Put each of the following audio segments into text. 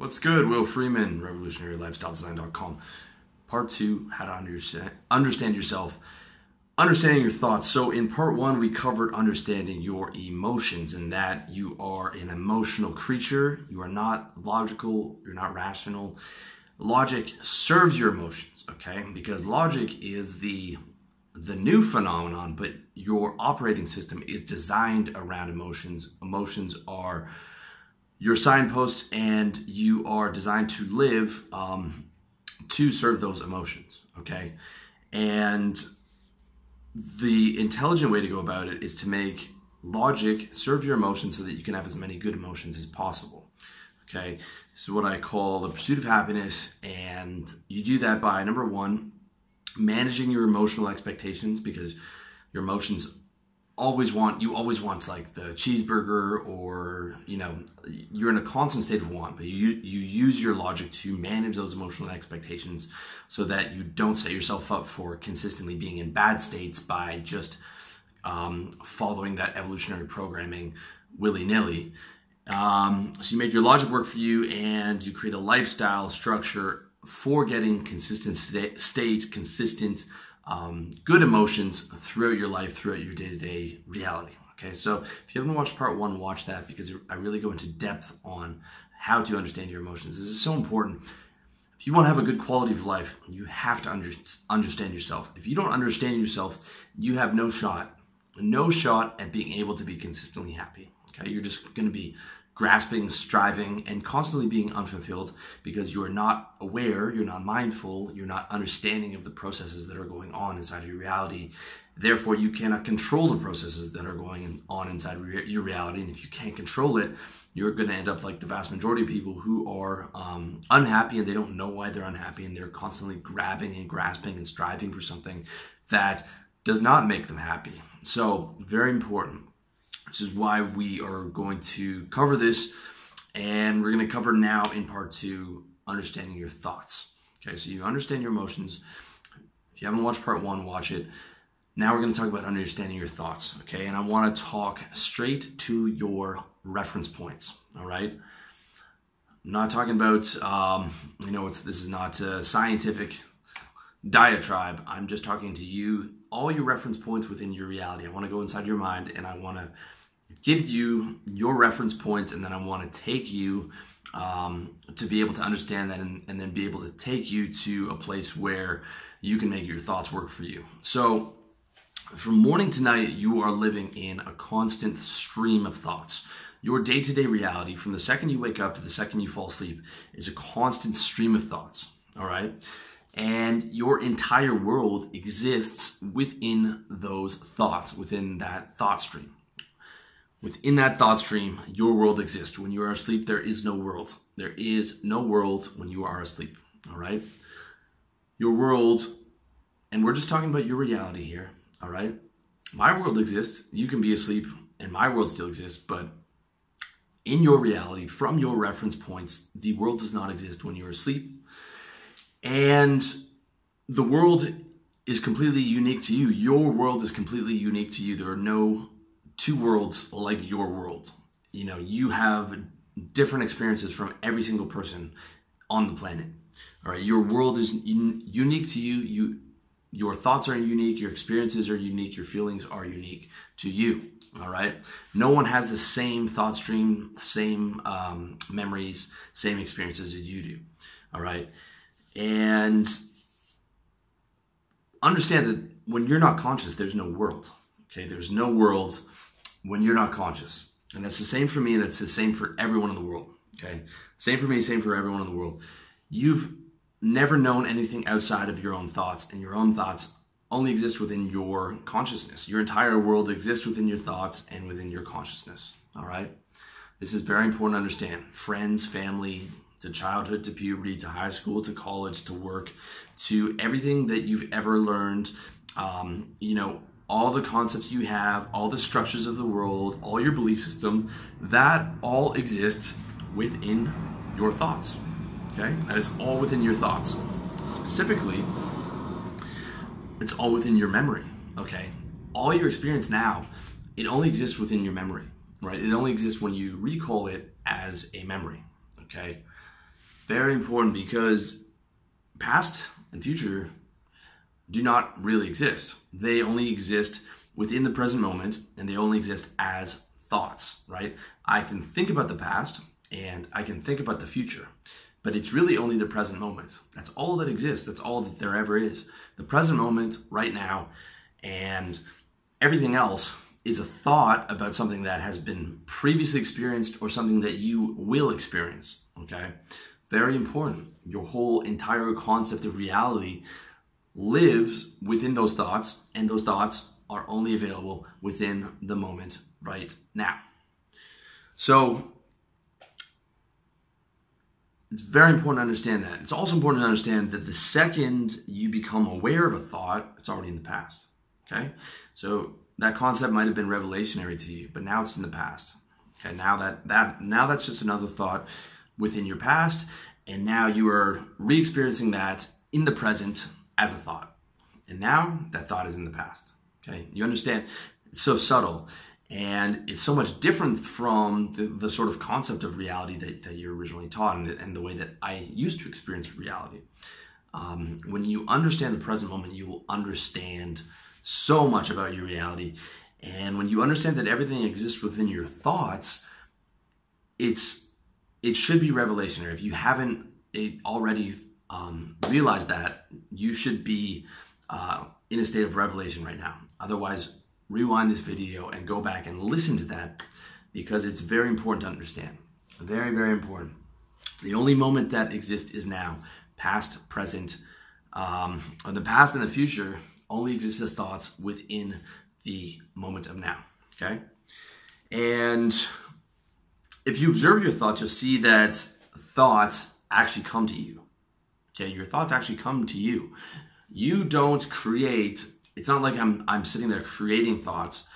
What's good? Will Freeman, revolutionarylifestyledesign.com. Part two, how to understand, understand yourself, understanding your thoughts. So, in part one, we covered understanding your emotions and that you are an emotional creature. You are not logical, you're not rational. Logic serves your emotions, okay? Because logic is the the new phenomenon, but your operating system is designed around emotions. Emotions are your signposts, and you are designed to live um, to serve those emotions. Okay, and the intelligent way to go about it is to make logic serve your emotions so that you can have as many good emotions as possible. Okay, this is what I call the pursuit of happiness, and you do that by number one, managing your emotional expectations because your emotions always want you always want like the cheeseburger or you know you're in a constant state of want but you you use your logic to manage those emotional expectations so that you don't set yourself up for consistently being in bad states by just um, following that evolutionary programming willy-nilly. Um, so you make your logic work for you and you create a lifestyle structure for getting consistent state consistent um, good emotions throughout your life, throughout your day to day reality. Okay, so if you haven't watched part one, watch that because I really go into depth on how to understand your emotions. This is so important. If you want to have a good quality of life, you have to under, understand yourself. If you don't understand yourself, you have no shot, no shot at being able to be consistently happy. Okay, you're just going to be grasping, striving, and constantly being unfulfilled because you are not aware, you're not mindful, you're not understanding of the processes that are going on inside your reality. Therefore, you cannot control the processes that are going on inside your reality. And if you can't control it, you're going to end up like the vast majority of people who are um, unhappy and they don't know why they're unhappy and they're constantly grabbing and grasping and striving for something that does not make them happy. So, very important which is why we are going to cover this. And we're going to cover now in part two understanding your thoughts. Okay, so you understand your emotions. If you haven't watched part one, watch it. Now we're going to talk about understanding your thoughts. Okay, and I want to talk straight to your reference points. All right. I'm not talking about, um, you know, it's, this is not a scientific diatribe. I'm just talking to you, all your reference points within your reality. I want to go inside your mind and I want to give you your reference points, and then I want to take you um, to be able to understand that and, and then be able to take you to a place where you can make your thoughts work for you. So, from morning to night, you are living in a constant stream of thoughts. Your day to day reality, from the second you wake up to the second you fall asleep, is a constant stream of thoughts. All right. And your entire world exists within those thoughts, within that thought stream. Within that thought stream, your world exists. When you are asleep, there is no world. There is no world when you are asleep. All right? Your world, and we're just talking about your reality here. All right? My world exists. You can be asleep, and my world still exists, but in your reality, from your reference points, the world does not exist when you're asleep. And the world is completely unique to you. Your world is completely unique to you. There are no two worlds like your world. You know, you have different experiences from every single person on the planet. All right, your world is un- unique to you. You, your thoughts are unique. Your experiences are unique. Your feelings are unique to you. All right, no one has the same thought stream, same um, memories, same experiences as you do. All right, and understand that when you're not conscious, there's no world. Okay, there's no world when you're not conscious. And that's the same for me, and that's the same for everyone in the world. Okay? Same for me, same for everyone in the world. You've never known anything outside of your own thoughts, and your own thoughts only exist within your consciousness. Your entire world exists within your thoughts and within your consciousness. All right? This is very important to understand. Friends, family, to childhood, to puberty, to high school, to college, to work, to everything that you've ever learned. Um, you know, all the concepts you have, all the structures of the world, all your belief system, that all exists within your thoughts. Okay? That is all within your thoughts. Specifically, it's all within your memory. Okay? All your experience now, it only exists within your memory, right? It only exists when you recall it as a memory. Okay? Very important because past and future do not really exist. They only exist within the present moment and they only exist as thoughts, right? I can think about the past and I can think about the future, but it's really only the present moment. That's all that exists. That's all that there ever is. The present moment, right now, and everything else is a thought about something that has been previously experienced or something that you will experience. Okay? Very important. Your whole entire concept of reality lives within those thoughts, and those thoughts are only available within the moment right now. So, it's very important to understand that. It's also important to understand that the second you become aware of a thought, it's already in the past. Okay? So that concept might have been revelationary to you, but now it's in the past. Okay, now that that now that's just another thought within your past, and now you are re-experiencing that in the present as a thought. And now that thought is in the past. Okay, you understand? It's so subtle and it's so much different from the, the sort of concept of reality that, that you're originally taught and the, and the way that I used to experience reality. Um, when you understand the present moment, you will understand so much about your reality. And when you understand that everything exists within your thoughts, it's it should be revelationary. If you haven't already um, realized that, you should be uh, in a state of revelation right now. Otherwise, rewind this video and go back and listen to that because it's very important to understand. Very, very important. The only moment that exists is now. Past, present, um, the past and the future only exist as thoughts within the moment of now. Okay? And if you observe your thoughts, you'll see that thoughts actually come to you. Okay, your thoughts actually come to you. You don't create it's not like I'm I'm sitting there creating thoughts.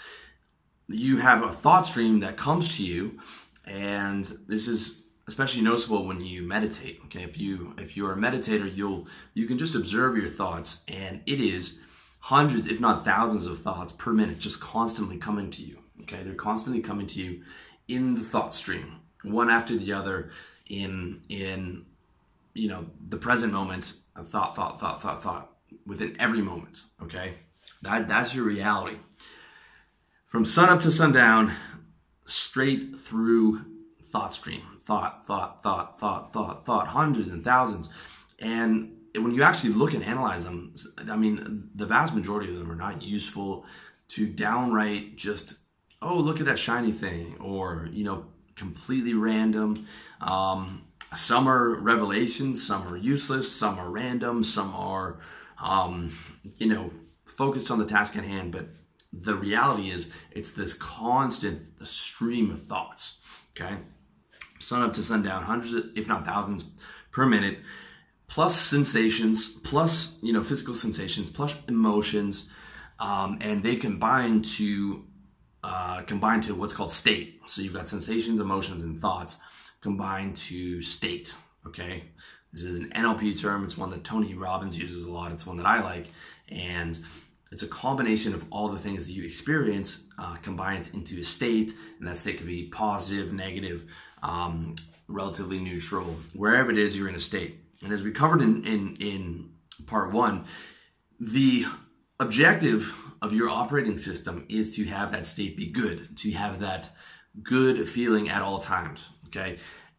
You have a thought stream that comes to you, and this is especially noticeable when you meditate. Okay, if you if you're a meditator, you'll you can just observe your thoughts, and it is hundreds, if not thousands, of thoughts per minute, just constantly coming to you. Okay, they're constantly coming to you in the thought stream, one after the other, in in you know the present moment of thought, thought, thought, thought, thought within every moment. Okay, that that's your reality. From sun up to sundown, straight through thought stream, thought, thought, thought, thought, thought, thought, hundreds and thousands, and when you actually look and analyze them, I mean, the vast majority of them are not useful to downright just, oh, look at that shiny thing, or, you know, completely random. Um, some are revelations, some are useless, some are random, some are um, you know, focused on the task at hand, but the reality is it's this constant stream of thoughts, okay? Sun up to sundown, hundreds, if not thousands per minute, plus sensations, plus, you know, physical sensations, plus emotions, um, and they combine to uh, combine to what's called state. So you've got sensations, emotions, and thoughts combined to state, okay? This is an NLP term. It's one that Tony Robbins uses a lot. It's one that I like. And it's a combination of all the things that you experience uh, combined into a state. And that state could be positive, negative, um, relatively neutral. Wherever it is, you're in a state. And as we covered in, in, in part one, the objective of your operating system is to have that state be good, to have that good feeling at all times. Okay.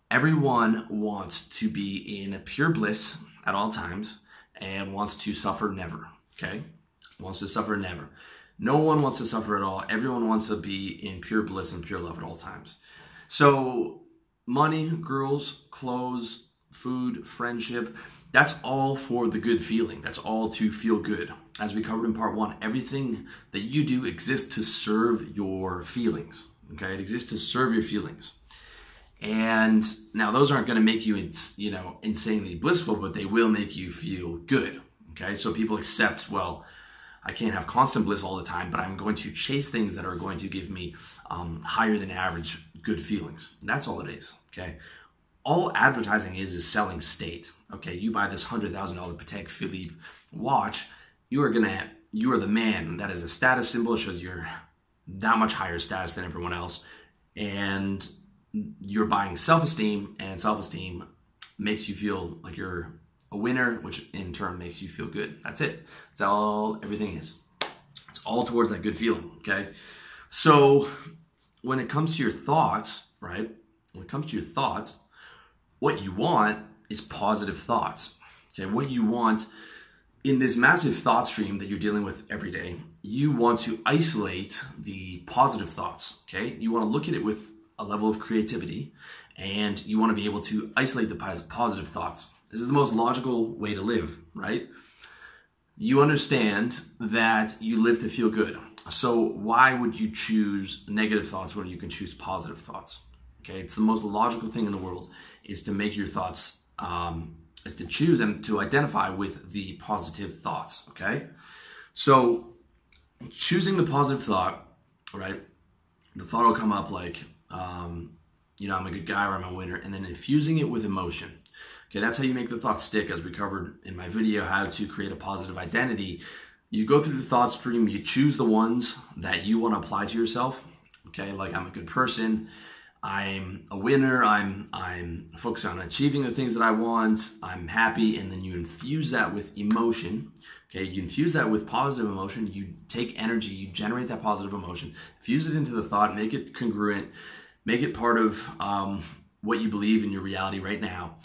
Everyone wants to be in pure bliss at all times and wants to suffer never. Okay? Wants to suffer never. No one wants to suffer at all. Everyone wants to be in pure bliss and pure love at all times. So, money, girls, clothes, food, friendship, that's all for the good feeling. That's all to feel good. As we covered in part one, everything that you do exists to serve your feelings. Okay? It exists to serve your feelings. And now those aren't going to make you, you know, insanely blissful, but they will make you feel good. Okay, so people accept, well, I can't have constant bliss all the time, but I'm going to chase things that are going to give me um, higher than average good feelings. That's all it is. Okay, all advertising is is selling state. Okay, you buy this hundred thousand dollar Patek Philippe watch, you are gonna, you are the man. That is a status symbol. It shows you're that much higher status than everyone else, and you're buying self-esteem and self-esteem makes you feel like you're a winner, which in turn makes you feel good. That's it. That's all everything is. It's all towards that good feeling. Okay. So when it comes to your thoughts, right? When it comes to your thoughts, what you want is positive thoughts. Okay. What you want in this massive thought stream that you're dealing with every day, you want to isolate the positive thoughts. Okay. You want to look at it with a level of creativity and you want to be able to isolate the positive thoughts. This is the most logical way to live, right? You understand that you live to feel good. So why would you choose negative thoughts when you can choose positive thoughts? Okay, it's the most logical thing in the world is to make your thoughts, um, is to choose and to identify with the positive thoughts. Okay, so choosing the positive thought, right? The thought will come up like, um, you know, I'm a good guy or I'm a winner, and then infusing it with emotion. Okay, that's how you make the thought stick, as we covered in my video, how to create a positive identity. You go through the thought stream, you choose the ones that you want to apply to yourself. Okay, like I'm a good person, I'm a winner, I'm I'm focused on achieving the things that I want, I'm happy, and then you infuse that with emotion. Okay, you infuse that with positive emotion, you take energy, you generate that positive emotion, fuse it into the thought, make it congruent, make it part of um, what you believe in your reality right now.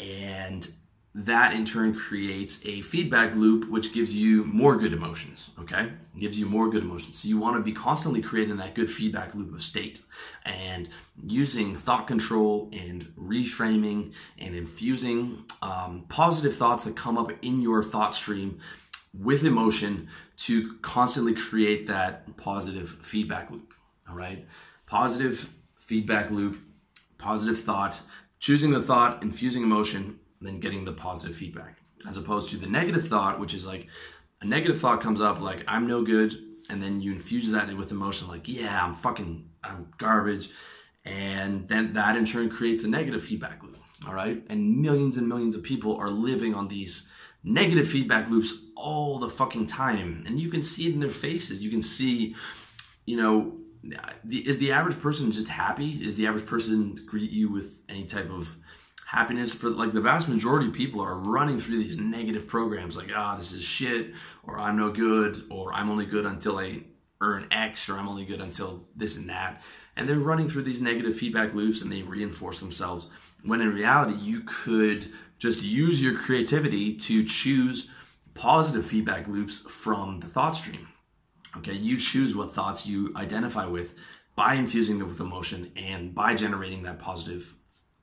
And that in turn creates a feedback loop which gives you more good emotions okay? It gives you more good emotions. So you want to be constantly creating that good feedback loop of state and using thought control and reframing and infusing um, positive thoughts that come up in your thought stream with emotion to constantly create that positive feedback loop all right? Positive feedback loop positive thought choosing the thought, infusing emotion, then getting the positive feedback. As opposed to the negative thought, which is like a negative thought comes up like I'm no good, and then you infuse that with emotion like yeah I'm fucking I'm garbage, and then that in turn creates a negative feedback loop. All right, and millions and millions of people are living on these negative feedback loops all the fucking time, and you can see it in their faces. You can see, you know, is the average person just happy? Is the average person greet you with any type of happiness? For like the vast majority of people are running through these negative programs, like ah, oh, this is shit, or I'm no good, or I'm only good until I earn X, or I'm only good until this and that, and they're running through these negative feedback loops and they reinforce themselves. When in reality, you could just use your creativity to choose positive feedback loops from the thought stream Okay, you choose what thoughts you identify with by infusing them with emotion and by generating that positive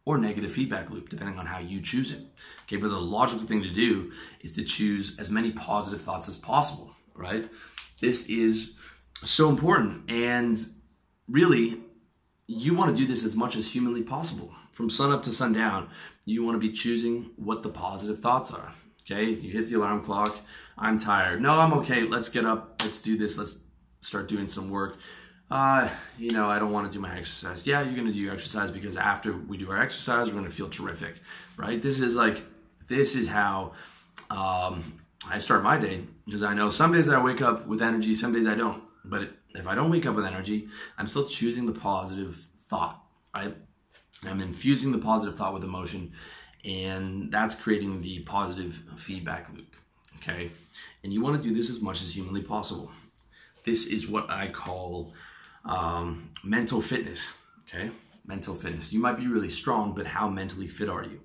or negative feedback loop, depending on how you choose it. Okay, but the logical thing to do is to choose as many positive thoughts as possible, right? This is so important. And really, you want to do this as much as humanly possible. From sun up to sundown, you want to be choosing what the positive thoughts are. Okay, you hit the alarm clock. I'm tired. No, I'm okay. Let's get up. Let's do this. Let's start doing some work. Uh, you know, I don't want to do my exercise. Yeah, you're going to do your exercise because after we do our exercise, we're going to feel terrific, right? This is like, this is how um, I start my day because I know some days I wake up with energy, some days I don't. But if I don't wake up with energy, I'm still choosing the positive thought, right? I'm infusing the positive thought with emotion and that's creating the positive feedback loop okay? And you want to do this as much as humanly possible. This is what i call um, mental fitness okay? Mental fitness. You might be really strong but how mentally fit are you?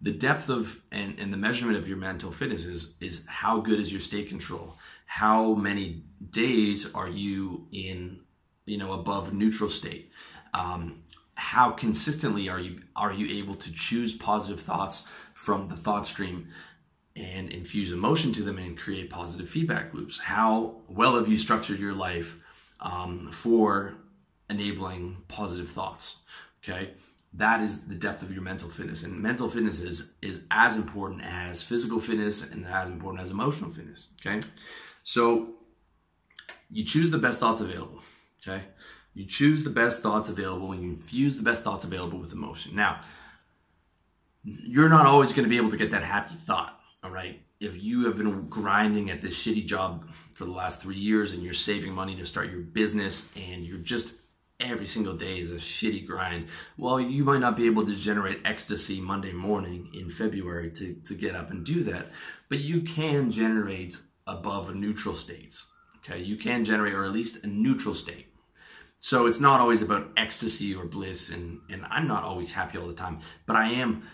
The depth of and, and the measurement of your mental fitness is is how good is your state control? How many days are you in you know above neutral state? Um, how consistently are you are you able to choose positive thoughts from the thought stream and infuse emotion to them and create positive feedback loops. How well have you structured your life um, for enabling positive thoughts? Okay? That is the depth of your mental fitness and mental fitness is is as important as physical fitness and as important as emotional fitness okay? So you choose the best thoughts available okay? You choose the best thoughts available and you infuse the best thoughts available with emotion. Now, you're not always going to be able to get that happy thought, all right? If you have been grinding at this shitty job for the last three years and you're saving money to start your business and you're just every single day is a shitty grind, well, you might not be able to generate ecstasy Monday morning in February to, to get up and do that, but you can generate above a neutral state. Okay, you can generate, or at least a neutral state. So it's not always about ecstasy or bliss, and, and I'm not always happy all the time, but I am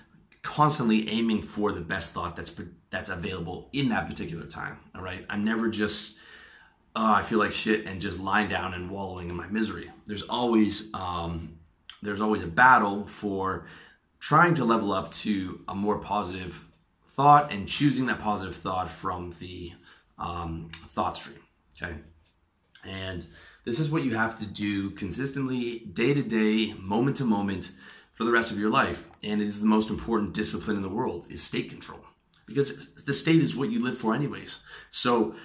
constantly aiming for the best thought that's that's available in that particular time. All right, I'm never just oh, I feel like shit and just lying down and wallowing in my misery. There's always um, there's always a battle for trying to level up to a more positive thought and choosing that positive thought from the um, thought stream. Okay, and this is what you have to do consistently, day to day, moment to moment, for the rest of your life. And it is the most important discipline in the world is state control because the state is what you live for anyways. So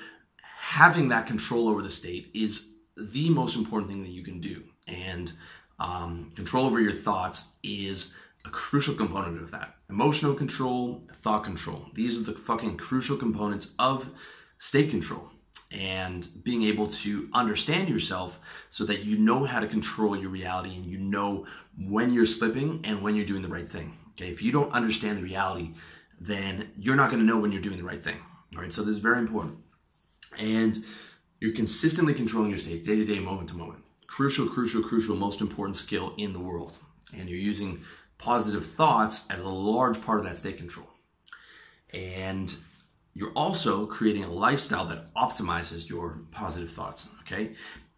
having that control over the state is the most important thing that you can do. And um, control over your thoughts is a crucial component of that. Emotional control, thought control. These are the fucking crucial components of state control and being able to understand yourself so that you know how to control your reality and you know when you're slipping and when you're doing the right thing. Okay, if you don't understand the reality, then you're not going to know when you're doing the right thing. All right, so this is very important. And you're consistently controlling your state day to day, moment to moment. Crucial, crucial, crucial, most important skill in the world. And you're using positive thoughts as a large part of that state control. And you're also creating a lifestyle that optimizes your positive thoughts. Okay.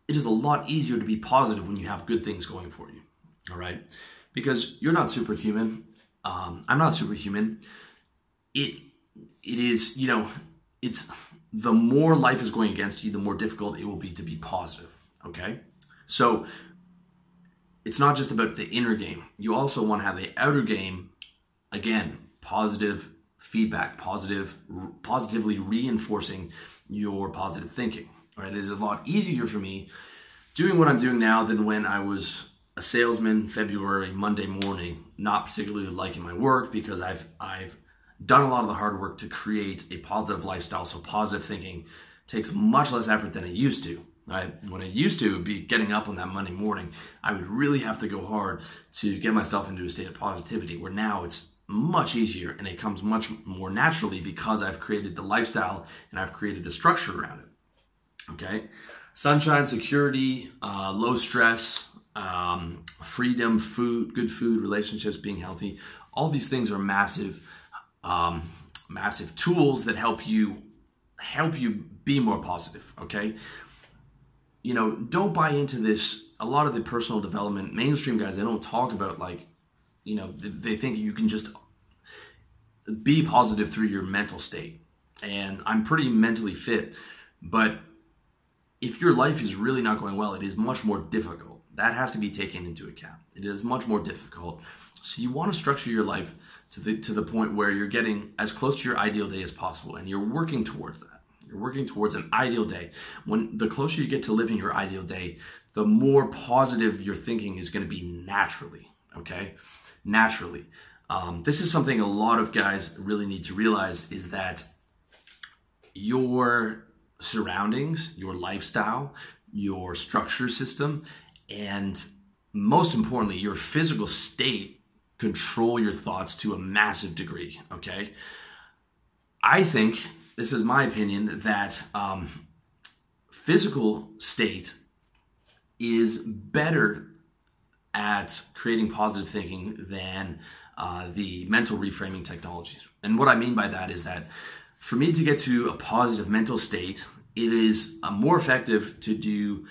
It is a lot easier to be positive when you have good things going for you. All right. Because you're not superhuman. Um, I'm not superhuman. It, it is, you know, it's the more life is going against you, the more difficult it will be to be positive. Okay. So it's not just about the inner game. You also want to have the outer game, again, positive feedback, positive, positively reinforcing your positive thinking. Right? It is a lot easier for me doing what I'm doing now than when I was a salesman February Monday morning, not particularly liking my work because I've I've done a lot of the hard work to create a positive lifestyle. So positive thinking takes much less effort than it used to. Right? When it used to be getting up on that Monday morning, I would really have to go hard to get myself into a state of positivity. Where now it's much easier and it comes much more naturally because I've created the lifestyle and I've created the structure around it. Okay. Sunshine, security, uh, low stress, um, freedom, food, good food, relationships, being healthy. All these things are massive, um, massive tools that help you help you be more positive. Okay. You know, don't buy into this. A lot of the personal development mainstream guys, they don't talk about like you know they think you can just be positive through your mental state and i'm pretty mentally fit but if your life is really not going well it is much more difficult that has to be taken into account. It is much more difficult. So you want to structure your life to the to the point where you're getting as close to your ideal day as possible and you're working towards that. You're working towards an ideal day. When the closer you get to living your ideal day the more positive your thinking is going to be naturally okay? Naturally. Um, this is something a lot of guys really need to realize is that your surroundings, your lifestyle, your structure system, and most importantly, your physical state control your thoughts to a massive degree. Okay. I think, this is my opinion, that um, physical state is better at creating positive thinking than uh, the mental reframing technologies. And what I mean by that is that for me to get to a positive mental state, it is uh, more effective to do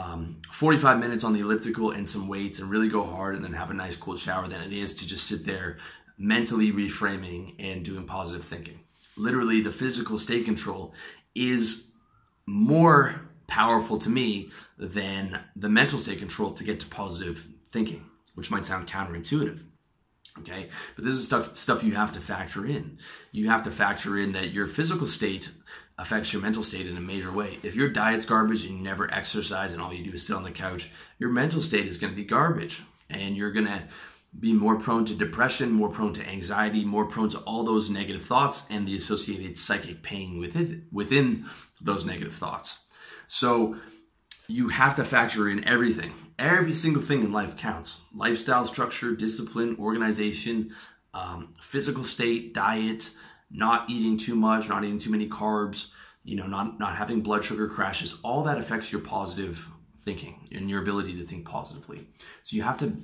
um, 45 minutes on the elliptical and some weights and really go hard and then have a nice cold shower than it is to just sit there mentally reframing and doing positive thinking. Literally, the physical state control is more powerful to me than the mental state control to get to positive thinking, which might sound counterintuitive. Okay, but this is stuff stuff you have to factor in. You have to factor in that your physical state affects your mental state in a major way. If your diet's garbage and you never exercise and all you do is sit on the couch, your mental state is going to be garbage, and you're going to be more prone to depression, more prone to anxiety, more prone to all those negative thoughts and the associated psychic pain within within those negative thoughts. So you have to factor in everything every single thing in life counts lifestyle structure, discipline, organization, um, physical state, diet, not eating too much, not eating too many carbs, you know, not, not having blood sugar crashes, all that affects your positive thinking and your ability to think positively. So you have to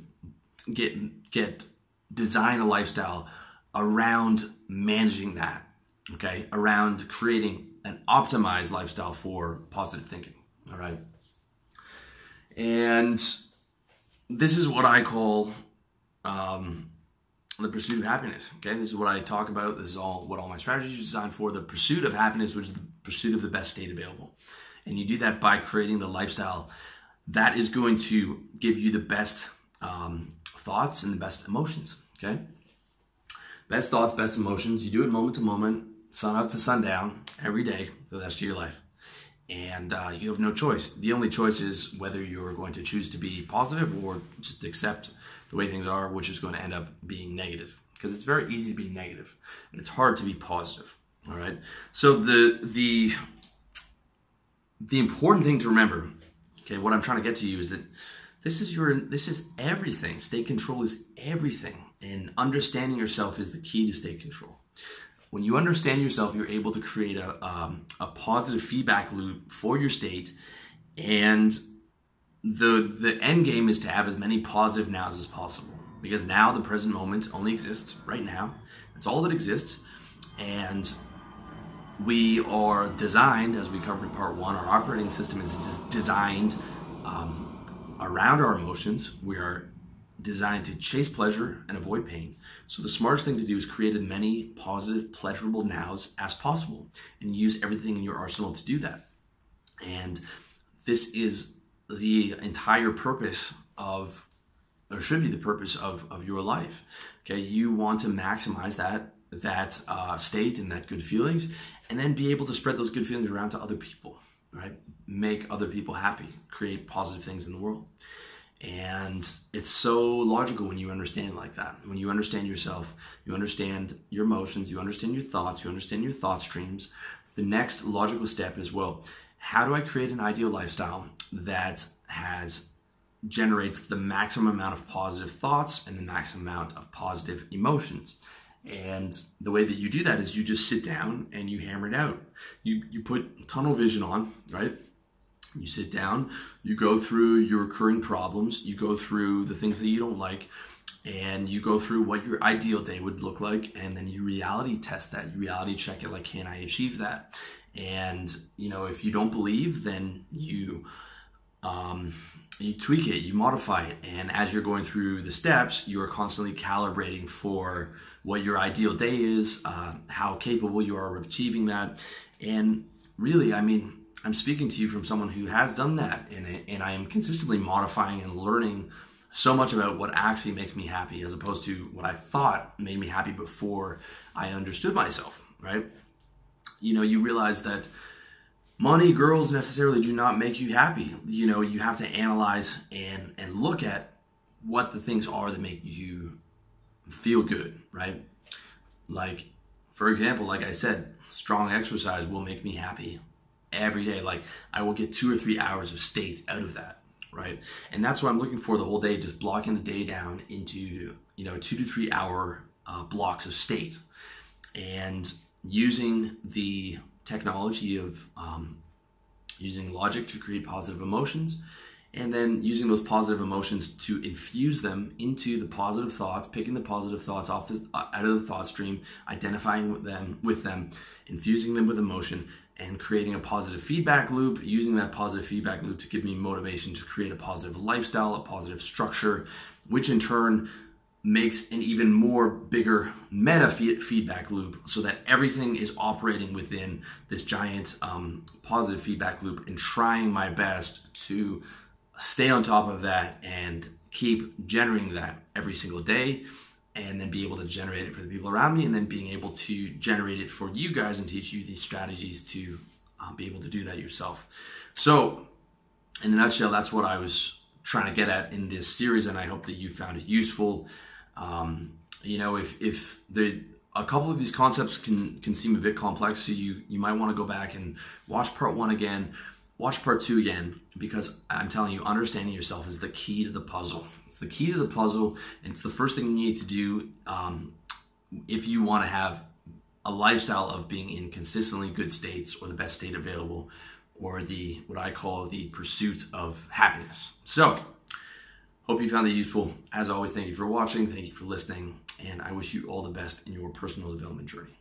get get design a lifestyle around managing that, okay? Around creating an optimized lifestyle for positive thinking, all right? And this is what I call um, the pursuit of happiness. Okay, this is what I talk about. This is all what all my strategies are designed for. The pursuit of happiness, which is the pursuit of the best state available, and you do that by creating the lifestyle that is going to give you the best um, thoughts and the best emotions. Okay, best thoughts, best emotions. You do it moment to moment, sun up to sundown, every day for the rest of your life and uh, you have no choice. The only choice is whether you're going to choose to be positive or just accept the way things are, which is going to end up being negative. Because it's very easy to be negative, and it's hard to be positive. All right. So the the the important thing to remember, okay, what I'm trying to get to you is that this is your this is everything. State control is everything, and understanding yourself is the key to state control when you understand yourself, you're able to create a, um, a positive feedback loop for your state. And the, the end game is to have as many positive nows as possible. Because now the present moment only exists right now. That's all that exists. And we are designed, as we covered in part one, our operating system is designed um, around our emotions. We are designed to chase pleasure and avoid pain. So the smartest thing to do is create as many positive, pleasurable nows as possible and use everything in your arsenal to do that. And this is the entire purpose of, or should be the purpose of, of your life. Okay, you want to maximize that that uh, state and that good feelings, and then be able to spread those good feelings around to other people. Right, make other people happy, create positive things in the world. And it's so logical when you understand like that. When you understand yourself, you understand your emotions, you understand your thoughts, you understand your thought streams. The next logical step is well, how do I create an ideal lifestyle that has generates the maximum amount of positive thoughts and the maximum amount of positive emotions? And the way that you do that is you just sit down and you hammer it out. You you put tunnel vision on, right? You sit down, you go through your recurring problems, you go through the things that you don't like, and you go through what your ideal day would look like, and then you reality test that. You reality check it like, can I achieve that? And you know, if you don't believe, then you um, you tweak it, you modify it, and as you're going through the steps, you are constantly calibrating for what your ideal day is, uh, how capable you are of achieving that, and really, I mean, I'm speaking to you from someone who has done that, and, and I am consistently modifying and learning so much about what actually makes me happy as opposed to what I thought made me happy before I understood myself, right? You know, you realize that money, girls necessarily do not make you happy. You know, you have to analyze and, and look at what the things are that make you feel good, right? Like, for example, like I said, strong exercise will make me happy every day. Like I will get two or three hours of state out of that, right? And that's what I'm looking for the whole day, just blocking the day down into, you know, two to three hour uh, blocks of state and using the technology of um, using logic to create positive emotions and then using those positive emotions to infuse them into the positive thoughts picking the positive thoughts off the uh, out of the thought stream identifying with them with them infusing them with emotion and creating a positive feedback loop, using that positive feedback loop to give me motivation to create a positive lifestyle, a positive structure, which in turn makes an even more bigger meta feedback loop so that everything is operating within this giant um, positive feedback loop and trying my best to stay on top of that and keep generating that every single day and then be able to generate it for the people around me and then being able to generate it for you guys and teach you these strategies to um, be able to do that yourself. So in a nutshell that's what i was trying to get at in this series and i hope that you found it useful um, you know if if a couple of these concepts can can seem a bit complex so you you might want to go back and watch part one again watch part two again because I'm telling you, understanding yourself is the key to the puzzle. It's the key to the puzzle, and it's the first thing you need to do um, if you want to have a lifestyle of being in consistently good states or the best state available or the what I call the pursuit of happiness. So, hope you found it useful. As always, thank you for watching, thank you for listening, and I wish you all the best in your personal development journey.